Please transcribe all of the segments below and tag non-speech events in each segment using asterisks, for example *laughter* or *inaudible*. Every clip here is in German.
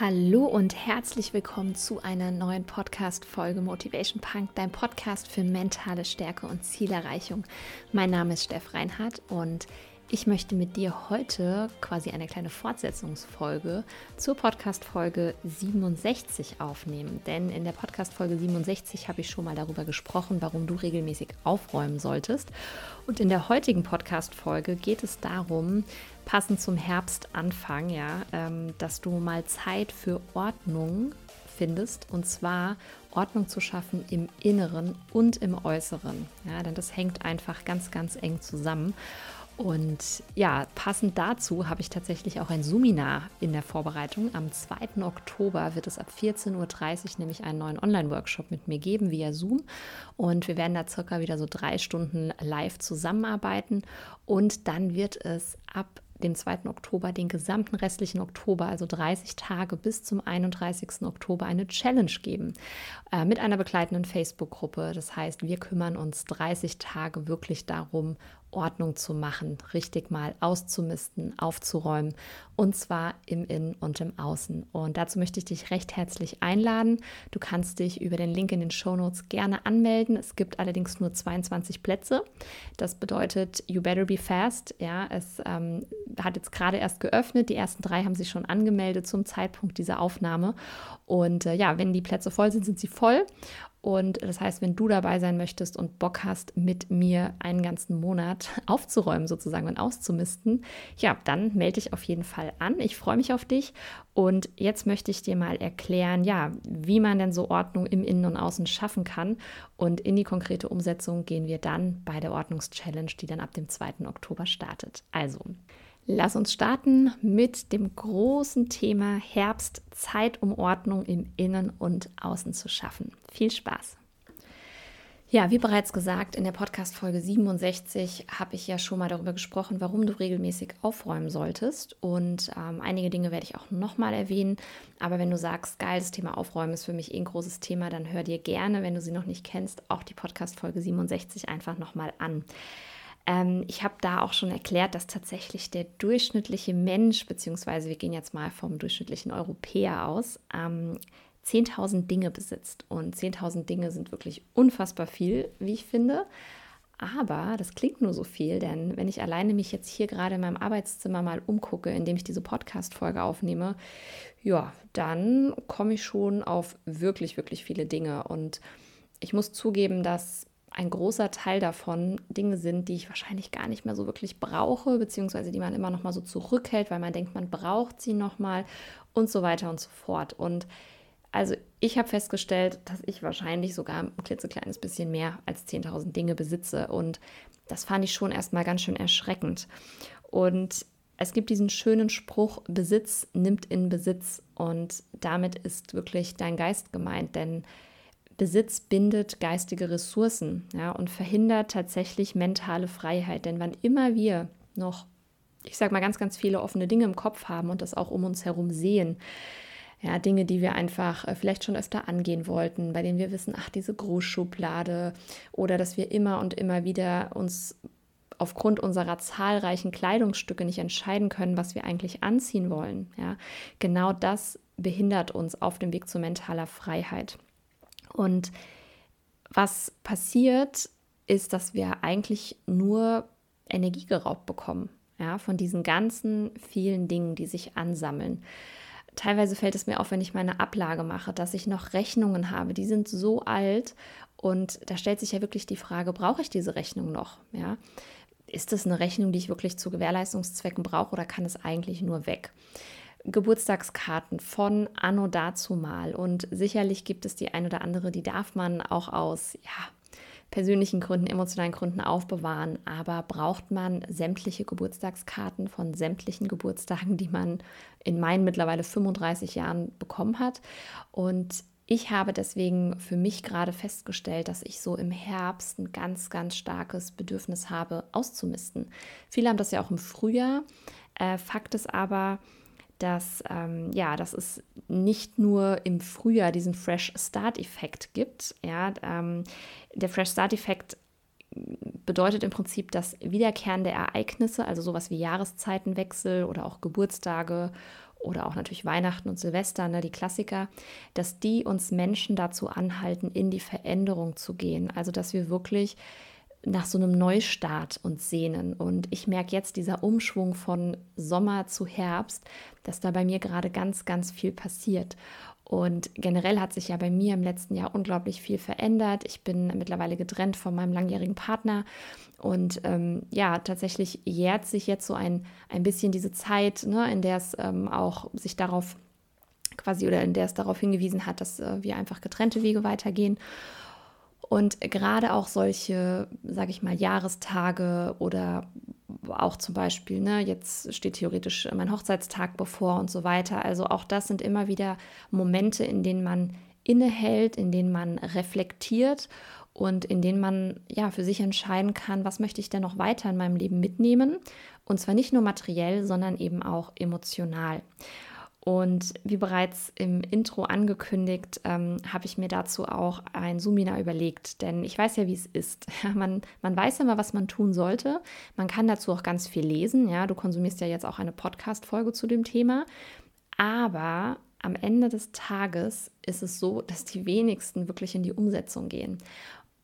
Hallo und herzlich willkommen zu einer neuen Podcast-Folge Motivation Punk, dein Podcast für mentale Stärke und Zielerreichung. Mein Name ist Steff Reinhardt und ich möchte mit dir heute quasi eine kleine Fortsetzungsfolge zur Podcast-Folge 67 aufnehmen. Denn in der Podcast-Folge 67 habe ich schon mal darüber gesprochen, warum du regelmäßig aufräumen solltest. Und in der heutigen Podcast-Folge geht es darum, passend zum Herbstanfang, ja, ähm, dass du mal Zeit für Ordnung findest. Und zwar Ordnung zu schaffen im Inneren und im Äußeren. Ja, denn das hängt einfach ganz, ganz eng zusammen. Und ja, passend dazu habe ich tatsächlich auch ein Suminar in der Vorbereitung. Am 2. Oktober wird es ab 14.30 Uhr nämlich einen neuen Online-Workshop mit mir geben via Zoom. Und wir werden da circa wieder so drei Stunden live zusammenarbeiten. Und dann wird es ab dem 2. Oktober, den gesamten restlichen Oktober, also 30 Tage bis zum 31. Oktober, eine Challenge geben äh, mit einer begleitenden Facebook-Gruppe. Das heißt, wir kümmern uns 30 Tage wirklich darum, Ordnung zu machen, richtig mal auszumisten, aufzuräumen und zwar im Innen und im Außen. Und dazu möchte ich dich recht herzlich einladen. Du kannst dich über den Link in den Show Notes gerne anmelden. Es gibt allerdings nur 22 Plätze. Das bedeutet, you better be fast. Ja, es ähm, hat jetzt gerade erst geöffnet. Die ersten drei haben sich schon angemeldet zum Zeitpunkt dieser Aufnahme. Und äh, ja, wenn die Plätze voll sind, sind sie voll. Und das heißt, wenn du dabei sein möchtest und Bock hast, mit mir einen ganzen Monat *laughs* aufzuräumen, sozusagen und auszumisten, ja, dann melde dich auf jeden Fall an. Ich freue mich auf dich. Und jetzt möchte ich dir mal erklären, ja, wie man denn so Ordnung im Innen und Außen schaffen kann. Und in die konkrete Umsetzung gehen wir dann bei der Ordnungschallenge, die dann ab dem 2. Oktober startet. Also, Lass uns starten mit dem großen Thema Herbst, Zeit, um Ordnung im Innen und Außen zu schaffen. Viel Spaß! Ja, wie bereits gesagt, in der Podcast-Folge 67 habe ich ja schon mal darüber gesprochen, warum du regelmäßig aufräumen solltest. Und ähm, einige Dinge werde ich auch nochmal erwähnen. Aber wenn du sagst, geil, das Thema Aufräumen ist für mich eh ein großes Thema, dann hör dir gerne, wenn du sie noch nicht kennst, auch die Podcast-Folge 67 einfach nochmal an. Ähm, ich habe da auch schon erklärt, dass tatsächlich der durchschnittliche Mensch, beziehungsweise wir gehen jetzt mal vom durchschnittlichen Europäer aus, ähm, 10.000 Dinge besitzt. Und 10.000 Dinge sind wirklich unfassbar viel, wie ich finde. Aber das klingt nur so viel, denn wenn ich alleine mich jetzt hier gerade in meinem Arbeitszimmer mal umgucke, indem ich diese Podcast-Folge aufnehme, ja, dann komme ich schon auf wirklich, wirklich viele Dinge. Und ich muss zugeben, dass ein großer Teil davon Dinge sind, die ich wahrscheinlich gar nicht mehr so wirklich brauche, beziehungsweise die man immer noch mal so zurückhält, weil man denkt, man braucht sie noch mal und so weiter und so fort. Und also ich habe festgestellt, dass ich wahrscheinlich sogar ein klitzekleines bisschen mehr als 10.000 Dinge besitze und das fand ich schon erstmal ganz schön erschreckend. Und es gibt diesen schönen Spruch, Besitz nimmt in Besitz und damit ist wirklich dein Geist gemeint, denn Besitz bindet geistige Ressourcen ja, und verhindert tatsächlich mentale Freiheit. Denn wann immer wir noch, ich sage mal, ganz, ganz viele offene Dinge im Kopf haben und das auch um uns herum sehen, ja, Dinge, die wir einfach äh, vielleicht schon öfter angehen wollten, bei denen wir wissen, ach, diese Großschublade oder dass wir immer und immer wieder uns aufgrund unserer zahlreichen Kleidungsstücke nicht entscheiden können, was wir eigentlich anziehen wollen. Ja, genau das behindert uns auf dem Weg zu mentaler Freiheit. Und was passiert, ist, dass wir eigentlich nur Energie geraubt bekommen, ja, von diesen ganzen vielen Dingen, die sich ansammeln. Teilweise fällt es mir auf, wenn ich meine Ablage mache, dass ich noch Rechnungen habe, die sind so alt und da stellt sich ja wirklich die Frage, brauche ich diese Rechnung noch? Ja? Ist das eine Rechnung, die ich wirklich zu Gewährleistungszwecken brauche oder kann es eigentlich nur weg? Geburtstagskarten von Anno dazu mal. Und sicherlich gibt es die ein oder andere, die darf man auch aus ja, persönlichen Gründen, emotionalen Gründen aufbewahren. Aber braucht man sämtliche Geburtstagskarten von sämtlichen Geburtstagen, die man in meinen mittlerweile 35 Jahren bekommen hat? Und ich habe deswegen für mich gerade festgestellt, dass ich so im Herbst ein ganz, ganz starkes Bedürfnis habe, auszumisten. Viele haben das ja auch im Frühjahr. Äh, Fakt ist aber, dass, ähm, ja, dass es nicht nur im Frühjahr diesen Fresh Start-Effekt gibt. Ja, ähm, der Fresh Start-Effekt bedeutet im Prinzip, dass wiederkehrende Ereignisse, also sowas wie Jahreszeitenwechsel oder auch Geburtstage oder auch natürlich Weihnachten und Silvester, ne, die Klassiker, dass die uns Menschen dazu anhalten, in die Veränderung zu gehen. Also dass wir wirklich nach so einem Neustart uns sehnen. Und ich merke jetzt dieser Umschwung von Sommer zu Herbst, dass da bei mir gerade ganz, ganz viel passiert. Und generell hat sich ja bei mir im letzten Jahr unglaublich viel verändert. Ich bin mittlerweile getrennt von meinem langjährigen Partner. Und ähm, ja, tatsächlich jährt sich jetzt so ein, ein bisschen diese Zeit, ne, in der es ähm, auch sich darauf quasi oder in der es darauf hingewiesen hat, dass äh, wir einfach getrennte Wege weitergehen. Und gerade auch solche, sage ich mal, Jahrestage oder auch zum Beispiel, ne, jetzt steht theoretisch mein Hochzeitstag bevor und so weiter. Also auch das sind immer wieder Momente, in denen man innehält, in denen man reflektiert und in denen man ja für sich entscheiden kann, was möchte ich denn noch weiter in meinem Leben mitnehmen. Und zwar nicht nur materiell, sondern eben auch emotional. Und wie bereits im Intro angekündigt, ähm, habe ich mir dazu auch ein Sumina überlegt, denn ich weiß ja, wie es ist. *laughs* man, man weiß immer, was man tun sollte. Man kann dazu auch ganz viel lesen. Ja, du konsumierst ja jetzt auch eine Podcast-Folge zu dem Thema. Aber am Ende des Tages ist es so, dass die wenigsten wirklich in die Umsetzung gehen.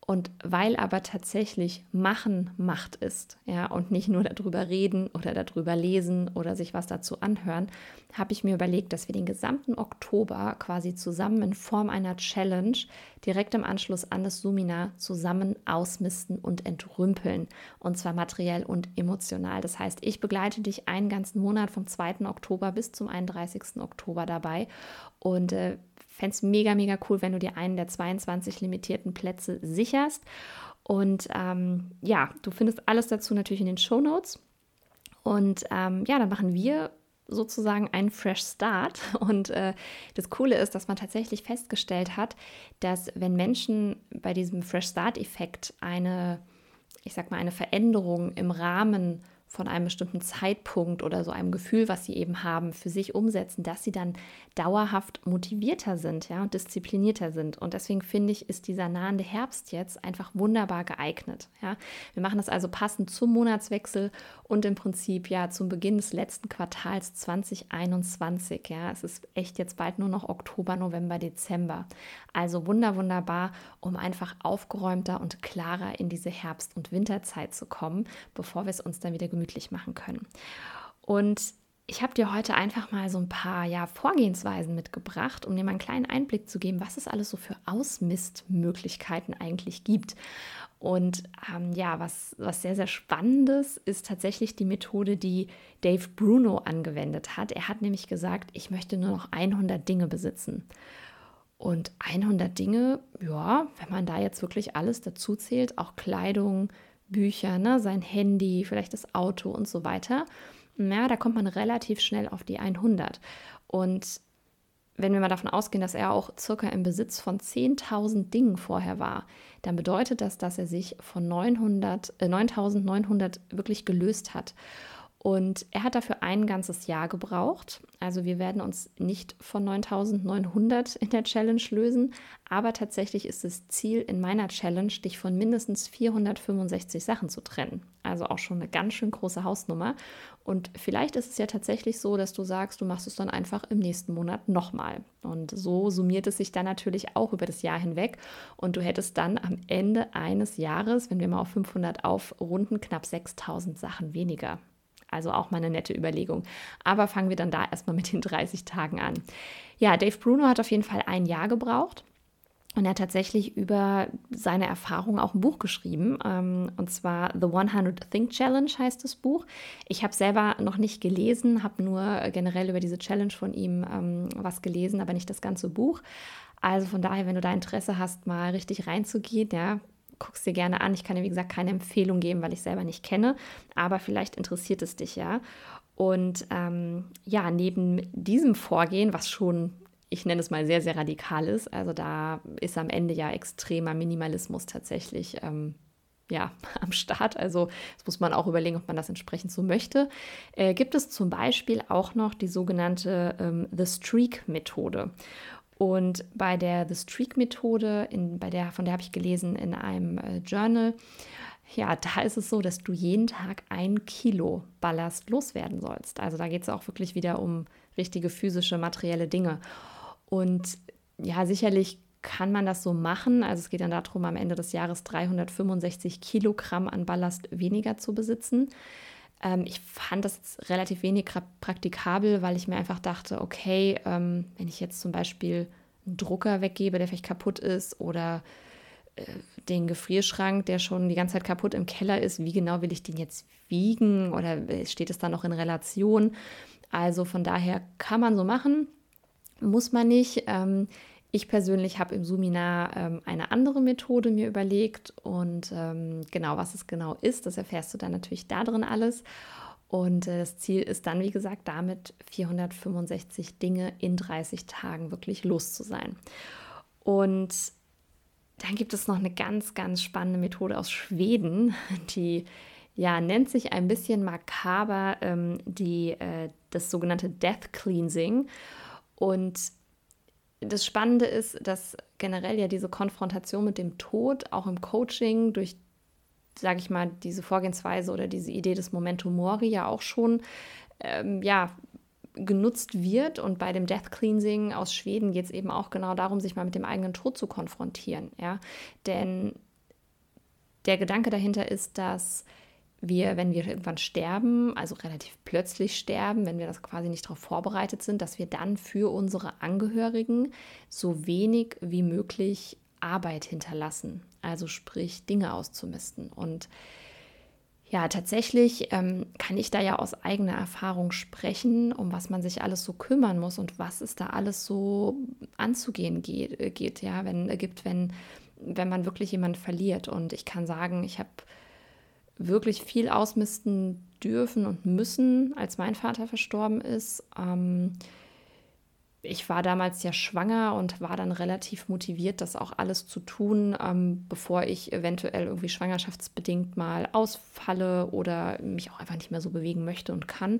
Und weil aber tatsächlich Machen Macht ist, ja, und nicht nur darüber reden oder darüber lesen oder sich was dazu anhören, habe ich mir überlegt, dass wir den gesamten Oktober quasi zusammen in Form einer Challenge direkt im Anschluss an das Sumina zusammen ausmisten und entrümpeln. Und zwar materiell und emotional. Das heißt, ich begleite dich einen ganzen Monat vom 2. Oktober bis zum 31. Oktober dabei und äh, fände es mega, mega cool, wenn du dir einen der 22 limitierten Plätze sicherst. Und ähm, ja, du findest alles dazu natürlich in den Show Notes. Und ähm, ja, dann machen wir sozusagen einen Fresh Start. *laughs* Und äh, das Coole ist, dass man tatsächlich festgestellt hat, dass wenn Menschen bei diesem Fresh Start-Effekt eine, ich sag mal, eine Veränderung im Rahmen von einem bestimmten Zeitpunkt oder so einem Gefühl, was sie eben haben, für sich umsetzen, dass sie dann dauerhaft motivierter sind ja, und disziplinierter sind. Und deswegen finde ich, ist dieser nahende Herbst jetzt einfach wunderbar geeignet. Ja. Wir machen das also passend zum Monatswechsel und im Prinzip ja zum Beginn des letzten Quartals 2021. Ja. Es ist echt jetzt bald nur noch Oktober, November, Dezember. Also wunder, wunderbar, um einfach aufgeräumter und klarer in diese Herbst- und Winterzeit zu kommen, bevor wir es uns dann wieder gemütlich gemütlich machen können. Und ich habe dir heute einfach mal so ein paar ja, Vorgehensweisen mitgebracht, um dir mal einen kleinen Einblick zu geben, was es alles so für Ausmistmöglichkeiten eigentlich gibt. Und ähm, ja, was, was sehr, sehr spannendes ist tatsächlich die Methode, die Dave Bruno angewendet hat. Er hat nämlich gesagt, ich möchte nur noch 100 Dinge besitzen. Und 100 Dinge, ja, wenn man da jetzt wirklich alles dazu zählt, auch Kleidung, Bücher, ne, sein Handy, vielleicht das Auto und so weiter. Ja, da kommt man relativ schnell auf die 100. Und wenn wir mal davon ausgehen, dass er auch circa im Besitz von 10.000 Dingen vorher war, dann bedeutet das, dass er sich von 900, äh, 9.900 wirklich gelöst hat. Und er hat dafür ein ganzes Jahr gebraucht. Also wir werden uns nicht von 9900 in der Challenge lösen, aber tatsächlich ist das Ziel in meiner Challenge, dich von mindestens 465 Sachen zu trennen. Also auch schon eine ganz schön große Hausnummer. Und vielleicht ist es ja tatsächlich so, dass du sagst, du machst es dann einfach im nächsten Monat nochmal. Und so summiert es sich dann natürlich auch über das Jahr hinweg. Und du hättest dann am Ende eines Jahres, wenn wir mal auf 500 aufrunden, knapp 6000 Sachen weniger. Also auch mal eine nette Überlegung. Aber fangen wir dann da erstmal mit den 30 Tagen an. Ja, Dave Bruno hat auf jeden Fall ein Jahr gebraucht. Und er hat tatsächlich über seine Erfahrungen auch ein Buch geschrieben. Ähm, und zwar The 100 Think Challenge heißt das Buch. Ich habe selber noch nicht gelesen, habe nur generell über diese Challenge von ihm ähm, was gelesen, aber nicht das ganze Buch. Also von daher, wenn du da Interesse hast, mal richtig reinzugehen, ja, guck es dir gerne an. Ich kann dir, wie gesagt, keine Empfehlung geben, weil ich selber nicht kenne, aber vielleicht interessiert es dich ja. Und ähm, ja, neben diesem Vorgehen, was schon, ich nenne es mal sehr, sehr radikal ist, also da ist am Ende ja extremer Minimalismus tatsächlich ähm, ja, *laughs* am Start. Also das muss man auch überlegen, ob man das entsprechend so möchte. Äh, gibt es zum Beispiel auch noch die sogenannte ähm, The Streak-Methode. Und bei der The Streak-Methode, bei der, von der habe ich gelesen in einem äh, Journal, ja, da ist es so, dass du jeden Tag ein Kilo Ballast loswerden sollst. Also da geht es auch wirklich wieder um richtige physische, materielle Dinge. Und ja, sicherlich kann man das so machen. Also es geht dann darum, am Ende des Jahres 365 Kilogramm an Ballast weniger zu besitzen. Ähm, ich fand das relativ wenig praktikabel, weil ich mir einfach dachte, okay, ähm, wenn ich jetzt zum Beispiel einen Drucker weggebe, der vielleicht kaputt ist oder äh, den Gefrierschrank, der schon die ganze Zeit kaputt im Keller ist, wie genau will ich den jetzt wiegen oder steht es da noch in Relation? Also von daher kann man so machen, muss man nicht. Ähm, ich persönlich habe im Suminar ähm, eine andere Methode mir überlegt und ähm, genau, was es genau ist, das erfährst du dann natürlich da drin alles. Und äh, das Ziel ist dann, wie gesagt, damit 465 Dinge in 30 Tagen wirklich los zu sein. Und dann gibt es noch eine ganz, ganz spannende Methode aus Schweden, die ja nennt sich ein bisschen makaber ähm, die, äh, das sogenannte Death Cleansing. Und das Spannende ist, dass generell ja diese Konfrontation mit dem Tod auch im Coaching durch, sage ich mal, diese Vorgehensweise oder diese Idee des Momento Mori ja auch schon ähm, ja, genutzt wird. Und bei dem Death Cleansing aus Schweden geht es eben auch genau darum, sich mal mit dem eigenen Tod zu konfrontieren. Ja? Denn der Gedanke dahinter ist, dass wir, wenn wir irgendwann sterben, also relativ plötzlich sterben, wenn wir das quasi nicht darauf vorbereitet sind, dass wir dann für unsere Angehörigen so wenig wie möglich Arbeit hinterlassen. Also sprich Dinge auszumisten. Und ja, tatsächlich ähm, kann ich da ja aus eigener Erfahrung sprechen, um was man sich alles so kümmern muss und was es da alles so anzugehen geht, äh, geht ja, wenn äh, gibt, wenn, wenn man wirklich jemanden verliert. Und ich kann sagen, ich habe wirklich viel ausmisten dürfen und müssen, als mein Vater verstorben ist. Ähm, ich war damals ja schwanger und war dann relativ motiviert, das auch alles zu tun, ähm, bevor ich eventuell irgendwie schwangerschaftsbedingt mal ausfalle oder mich auch einfach nicht mehr so bewegen möchte und kann.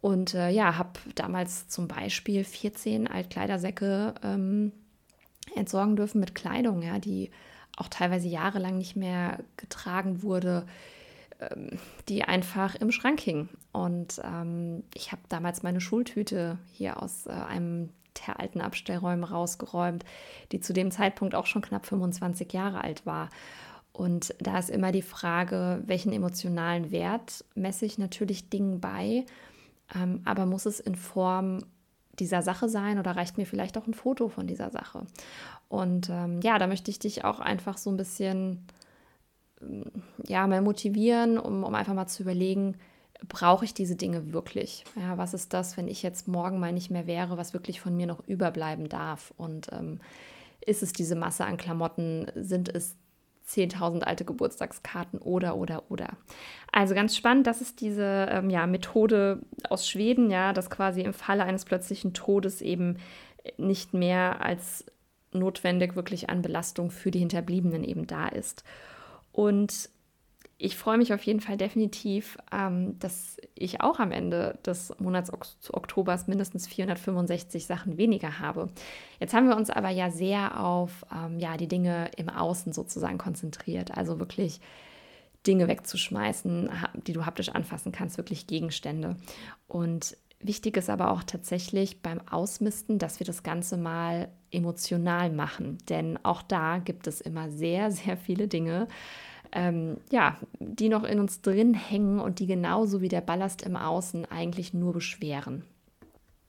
Und äh, ja, habe damals zum Beispiel 14 Altkleidersäcke ähm, entsorgen dürfen mit Kleidung, ja, die auch teilweise jahrelang nicht mehr getragen wurde, ähm, die einfach im Schrank hing. Und ähm, ich habe damals meine Schultüte hier aus äh, einem der alten Abstellräume rausgeräumt, die zu dem Zeitpunkt auch schon knapp 25 Jahre alt war. Und da ist immer die Frage, welchen emotionalen Wert messe ich natürlich Dingen bei, ähm, aber muss es in Form dieser Sache sein oder reicht mir vielleicht auch ein Foto von dieser Sache? Und ähm, ja, da möchte ich dich auch einfach so ein bisschen ja, mal motivieren, um, um einfach mal zu überlegen, brauche ich diese Dinge wirklich? Ja, was ist das, wenn ich jetzt morgen mal nicht mehr wäre, was wirklich von mir noch überbleiben darf? Und ähm, ist es diese Masse an Klamotten? Sind es 10.000 alte Geburtstagskarten oder, oder, oder? Also ganz spannend, das ist diese ähm, ja, Methode aus Schweden, ja, dass quasi im Falle eines plötzlichen Todes eben nicht mehr als notwendig wirklich an Belastung für die Hinterbliebenen eben da ist. Und ich freue mich auf jeden Fall definitiv, ähm, dass ich auch am Ende des Monats Oktobers mindestens 465 Sachen weniger habe. Jetzt haben wir uns aber ja sehr auf ähm, ja, die Dinge im Außen sozusagen konzentriert, also wirklich Dinge wegzuschmeißen, die du haptisch anfassen kannst, wirklich Gegenstände. Und wichtig ist aber auch tatsächlich beim Ausmisten, dass wir das Ganze mal emotional machen, denn auch da gibt es immer sehr, sehr viele Dinge, ähm, ja, die noch in uns drin hängen und die genauso wie der Ballast im Außen eigentlich nur beschweren.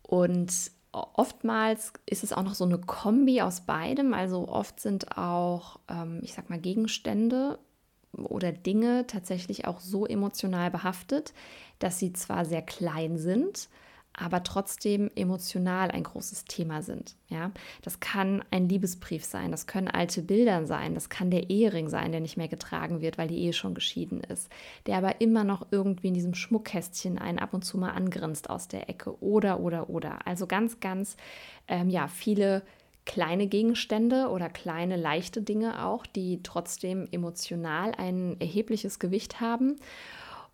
Und oftmals ist es auch noch so eine Kombi aus beidem. Also oft sind auch, ähm, ich sag mal, Gegenstände oder Dinge tatsächlich auch so emotional behaftet, dass sie zwar sehr klein sind, aber trotzdem emotional ein großes Thema sind. Ja, das kann ein Liebesbrief sein, das können alte Bilder sein, das kann der Ehering sein, der nicht mehr getragen wird, weil die Ehe schon geschieden ist, der aber immer noch irgendwie in diesem Schmuckkästchen einen ab und zu mal angrinst aus der Ecke oder oder oder. Also ganz ganz ähm, ja viele kleine Gegenstände oder kleine leichte Dinge auch, die trotzdem emotional ein erhebliches Gewicht haben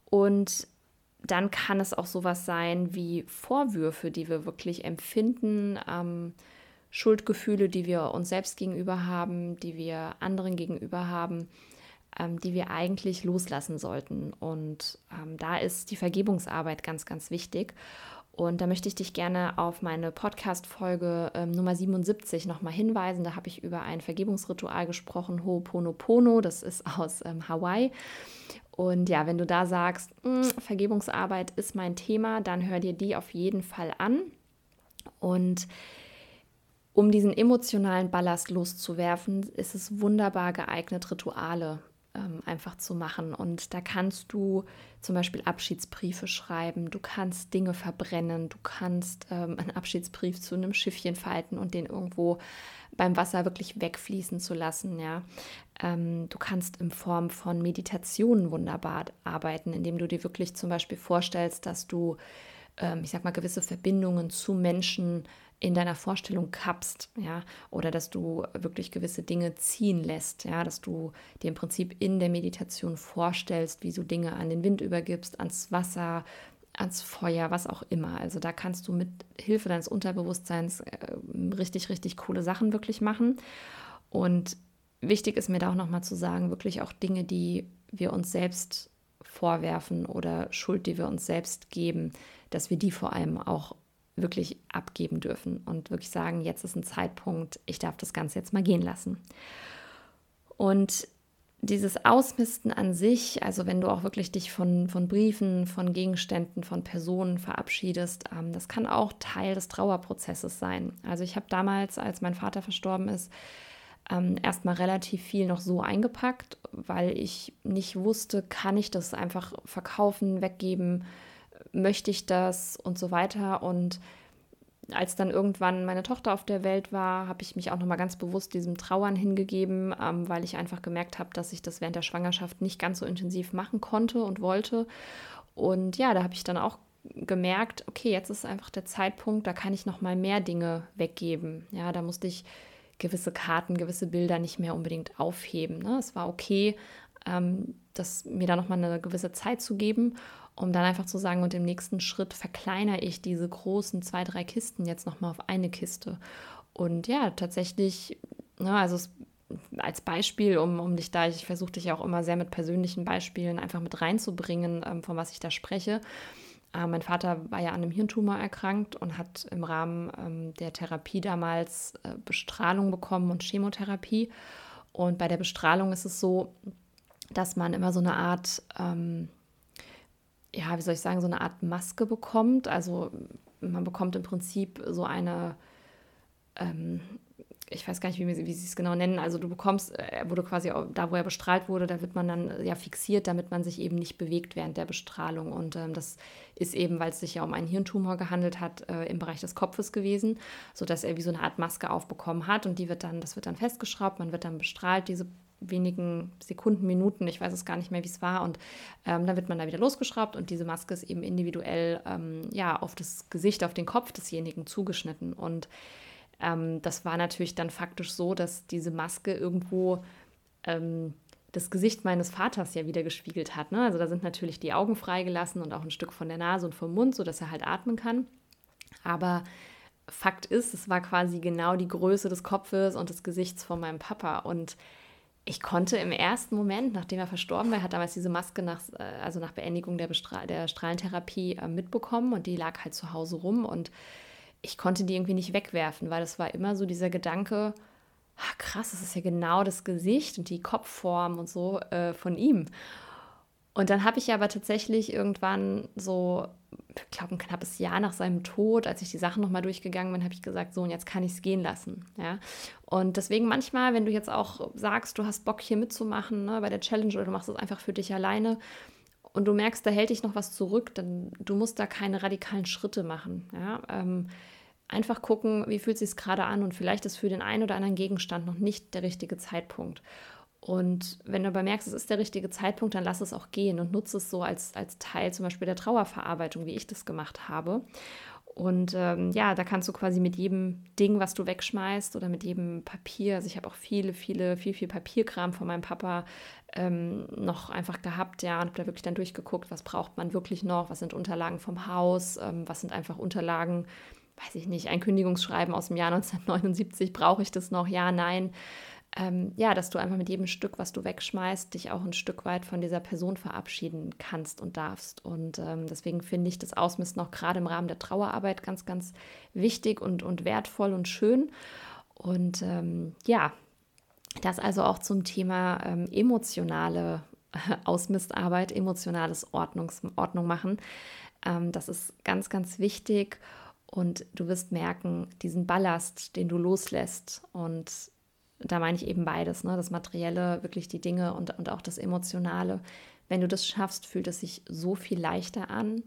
und dann kann es auch sowas sein wie Vorwürfe, die wir wirklich empfinden, ähm, Schuldgefühle, die wir uns selbst gegenüber haben, die wir anderen gegenüber haben. ähm, die wir eigentlich loslassen sollten. Und ähm, da ist die Vergebungsarbeit ganz, ganz wichtig. Und da möchte ich dich gerne auf meine Podcast-Folge ähm, Nummer 77 nochmal hinweisen. Da habe ich über ein Vergebungsritual gesprochen, Ho'oponopono, das ist aus ähm, Hawaii. Und ja, wenn du da sagst, hm, Vergebungsarbeit ist mein Thema, dann hör dir die auf jeden Fall an. Und um diesen emotionalen Ballast loszuwerfen, ist es wunderbar geeignet, Rituale ähm, einfach zu machen. Und da kannst du zum Beispiel Abschiedsbriefe schreiben, du kannst Dinge verbrennen, du kannst ähm, einen Abschiedsbrief zu einem Schiffchen falten und den irgendwo beim Wasser wirklich wegfließen zu lassen. Ja. Ähm, du kannst in Form von Meditationen wunderbar arbeiten, indem du dir wirklich zum Beispiel vorstellst, dass du ähm, ich sag mal, gewisse Verbindungen zu Menschen in deiner Vorstellung kappst, ja, oder dass du wirklich gewisse Dinge ziehen lässt, ja, dass du dir im Prinzip in der Meditation vorstellst, wie du Dinge an den Wind übergibst, ans Wasser, ans Feuer, was auch immer. Also da kannst du mit Hilfe deines Unterbewusstseins äh, richtig, richtig coole Sachen wirklich machen. Und wichtig ist mir da auch nochmal zu sagen, wirklich auch Dinge, die wir uns selbst vorwerfen oder Schuld, die wir uns selbst geben, dass wir die vor allem auch wirklich abgeben dürfen und wirklich sagen, jetzt ist ein Zeitpunkt, ich darf das Ganze jetzt mal gehen lassen. Und dieses Ausmisten an sich, also wenn du auch wirklich dich von, von Briefen, von Gegenständen, von Personen verabschiedest, ähm, das kann auch Teil des Trauerprozesses sein. Also ich habe damals, als mein Vater verstorben ist, ähm, erstmal relativ viel noch so eingepackt, weil ich nicht wusste, kann ich das einfach verkaufen, weggeben, möchte ich das und so weiter. Und als dann irgendwann meine Tochter auf der Welt war, habe ich mich auch nochmal ganz bewusst diesem Trauern hingegeben, ähm, weil ich einfach gemerkt habe, dass ich das während der Schwangerschaft nicht ganz so intensiv machen konnte und wollte. Und ja, da habe ich dann auch gemerkt, okay, jetzt ist einfach der Zeitpunkt, da kann ich nochmal mehr Dinge weggeben. Ja, da musste ich gewisse Karten, gewisse Bilder nicht mehr unbedingt aufheben. Ne? Es war okay, ähm, das, mir da nochmal eine gewisse Zeit zu geben um dann einfach zu sagen, und im nächsten Schritt verkleinere ich diese großen zwei, drei Kisten jetzt nochmal auf eine Kiste. Und ja, tatsächlich, ne, also es, als Beispiel, um, um dich da, ich versuche dich ja auch immer sehr mit persönlichen Beispielen einfach mit reinzubringen, ähm, von was ich da spreche. Äh, mein Vater war ja an einem Hirntumor erkrankt und hat im Rahmen ähm, der Therapie damals äh, Bestrahlung bekommen und Chemotherapie. Und bei der Bestrahlung ist es so, dass man immer so eine Art, ähm, ja, wie soll ich sagen, so eine Art Maske bekommt. Also man bekommt im Prinzip so eine, ähm, ich weiß gar nicht, wie, wie sie es genau nennen. Also du bekommst, äh, er wurde quasi da, wo er bestrahlt wurde, da wird man dann äh, ja fixiert, damit man sich eben nicht bewegt während der Bestrahlung. Und ähm, das ist eben, weil es sich ja um einen Hirntumor gehandelt hat, äh, im Bereich des Kopfes gewesen, sodass er wie so eine Art Maske aufbekommen hat und die wird dann, das wird dann festgeschraubt, man wird dann bestrahlt, diese wenigen Sekunden, Minuten, ich weiß es gar nicht mehr, wie es war. Und ähm, dann wird man da wieder losgeschraubt und diese Maske ist eben individuell ähm, ja, auf das Gesicht, auf den Kopf desjenigen zugeschnitten. Und ähm, das war natürlich dann faktisch so, dass diese Maske irgendwo ähm, das Gesicht meines Vaters ja wieder gespiegelt hat. Ne? Also da sind natürlich die Augen freigelassen und auch ein Stück von der Nase und vom Mund, sodass er halt atmen kann. Aber Fakt ist, es war quasi genau die Größe des Kopfes und des Gesichts von meinem Papa. Und ich konnte im ersten Moment, nachdem er verstorben war, er hat damals diese Maske nach, äh, also nach Beendigung der, der Strahlentherapie äh, mitbekommen und die lag halt zu Hause rum und ich konnte die irgendwie nicht wegwerfen, weil das war immer so dieser Gedanke, ach, krass, das ist ja genau das Gesicht und die Kopfform und so äh, von ihm. Und dann habe ich aber tatsächlich irgendwann so, ich glaube, ein knappes Jahr nach seinem Tod, als ich die Sachen nochmal durchgegangen bin, habe ich gesagt, so, und jetzt kann ich es gehen lassen. Ja? Und deswegen manchmal, wenn du jetzt auch sagst, du hast Bock hier mitzumachen ne, bei der Challenge oder du machst es einfach für dich alleine und du merkst, da hält dich noch was zurück, dann du musst da keine radikalen Schritte machen. Ja? Ähm, einfach gucken, wie fühlt es sich gerade an und vielleicht ist für den einen oder anderen Gegenstand noch nicht der richtige Zeitpunkt. Und wenn du aber merkst, es ist der richtige Zeitpunkt, dann lass es auch gehen und nutze es so als, als Teil zum Beispiel der Trauerverarbeitung, wie ich das gemacht habe. Und ähm, ja, da kannst du quasi mit jedem Ding, was du wegschmeißt oder mit jedem Papier, also ich habe auch viele, viele, viel, viel Papierkram von meinem Papa ähm, noch einfach gehabt, ja, und habe da wirklich dann durchgeguckt, was braucht man wirklich noch, was sind Unterlagen vom Haus, ähm, was sind einfach Unterlagen, weiß ich nicht, ein Kündigungsschreiben aus dem Jahr *laughs* 1979, brauche ich das noch? Ja, nein. Ähm, ja, dass du einfach mit jedem Stück, was du wegschmeißt, dich auch ein Stück weit von dieser Person verabschieden kannst und darfst. Und ähm, deswegen finde ich das Ausmisten auch gerade im Rahmen der Trauerarbeit ganz, ganz wichtig und, und wertvoll und schön. Und ähm, ja, das also auch zum Thema ähm, emotionale *laughs* Ausmistarbeit, emotionales Ordnungs Ordnung machen. Ähm, das ist ganz, ganz wichtig. Und du wirst merken, diesen Ballast, den du loslässt und da meine ich eben beides, ne? das Materielle, wirklich die Dinge und, und auch das Emotionale. Wenn du das schaffst, fühlt es sich so viel leichter an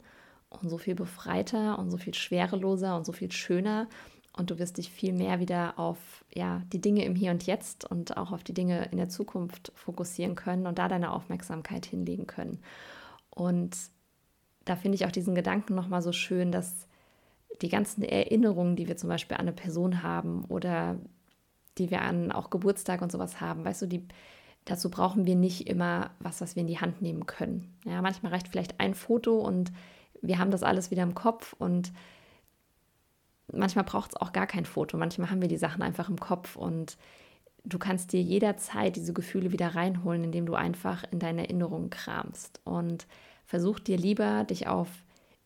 und so viel befreiter und so viel schwereloser und so viel schöner. Und du wirst dich viel mehr wieder auf ja, die Dinge im Hier und Jetzt und auch auf die Dinge in der Zukunft fokussieren können und da deine Aufmerksamkeit hinlegen können. Und da finde ich auch diesen Gedanken nochmal so schön, dass die ganzen Erinnerungen, die wir zum Beispiel an eine Person haben oder die wir an auch Geburtstag und sowas haben, weißt du, die, dazu brauchen wir nicht immer was, was wir in die Hand nehmen können. Ja, manchmal reicht vielleicht ein Foto und wir haben das alles wieder im Kopf und manchmal braucht es auch gar kein Foto. Manchmal haben wir die Sachen einfach im Kopf und du kannst dir jederzeit diese Gefühle wieder reinholen, indem du einfach in deine Erinnerungen kramst und versuch dir lieber, dich auf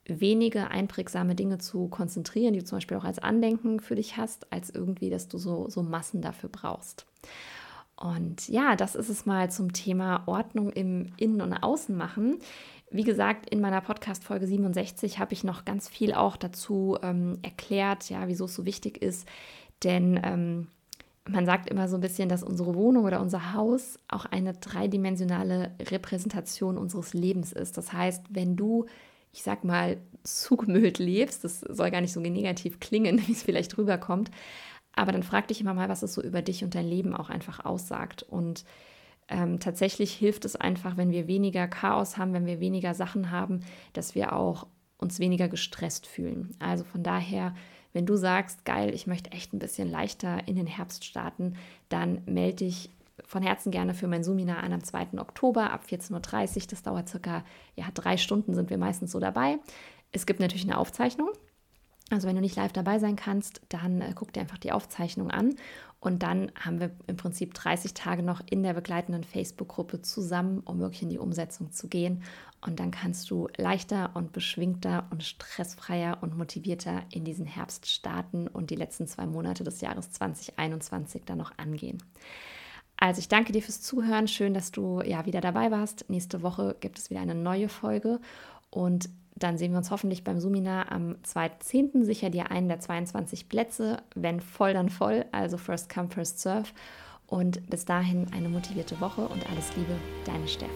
wenige einprägsame Dinge zu konzentrieren, die du zum Beispiel auch als Andenken für dich hast, als irgendwie, dass du so, so Massen dafür brauchst. Und ja, das ist es mal zum Thema Ordnung im Innen- und Außen machen. Wie gesagt, in meiner Podcast-Folge 67 habe ich noch ganz viel auch dazu ähm, erklärt, ja, wieso es so wichtig ist. Denn ähm, man sagt immer so ein bisschen, dass unsere Wohnung oder unser Haus auch eine dreidimensionale Repräsentation unseres Lebens ist. Das heißt, wenn du ich sag mal, zugemüllt lebst, das soll gar nicht so negativ klingen, *laughs* wie es vielleicht rüberkommt, aber dann frag dich immer mal, was es so über dich und dein Leben auch einfach aussagt. Und ähm, tatsächlich hilft es einfach, wenn wir weniger Chaos haben, wenn wir weniger Sachen haben, dass wir auch uns weniger gestresst fühlen. Also von daher, wenn du sagst, geil, ich möchte echt ein bisschen leichter in den Herbst starten, dann melde dich von Herzen gerne für mein Seminar an am 2. Oktober ab 14.30 Uhr. Das dauert circa ja, drei Stunden, sind wir meistens so dabei. Es gibt natürlich eine Aufzeichnung. Also wenn du nicht live dabei sein kannst, dann äh, guck dir einfach die Aufzeichnung an. Und dann haben wir im Prinzip 30 Tage noch in der begleitenden Facebook-Gruppe zusammen, um wirklich in die Umsetzung zu gehen. Und dann kannst du leichter und beschwingter und stressfreier und motivierter in diesen Herbst starten und die letzten zwei Monate des Jahres 2021 dann noch angehen. Also ich danke dir fürs Zuhören. Schön, dass du ja wieder dabei warst. Nächste Woche gibt es wieder eine neue Folge und dann sehen wir uns hoffentlich beim Seminar am 2.10. Sicher dir einen der 22 Plätze. Wenn voll, dann voll. Also first come, first serve. Und bis dahin eine motivierte Woche und alles Liebe, deine Steff.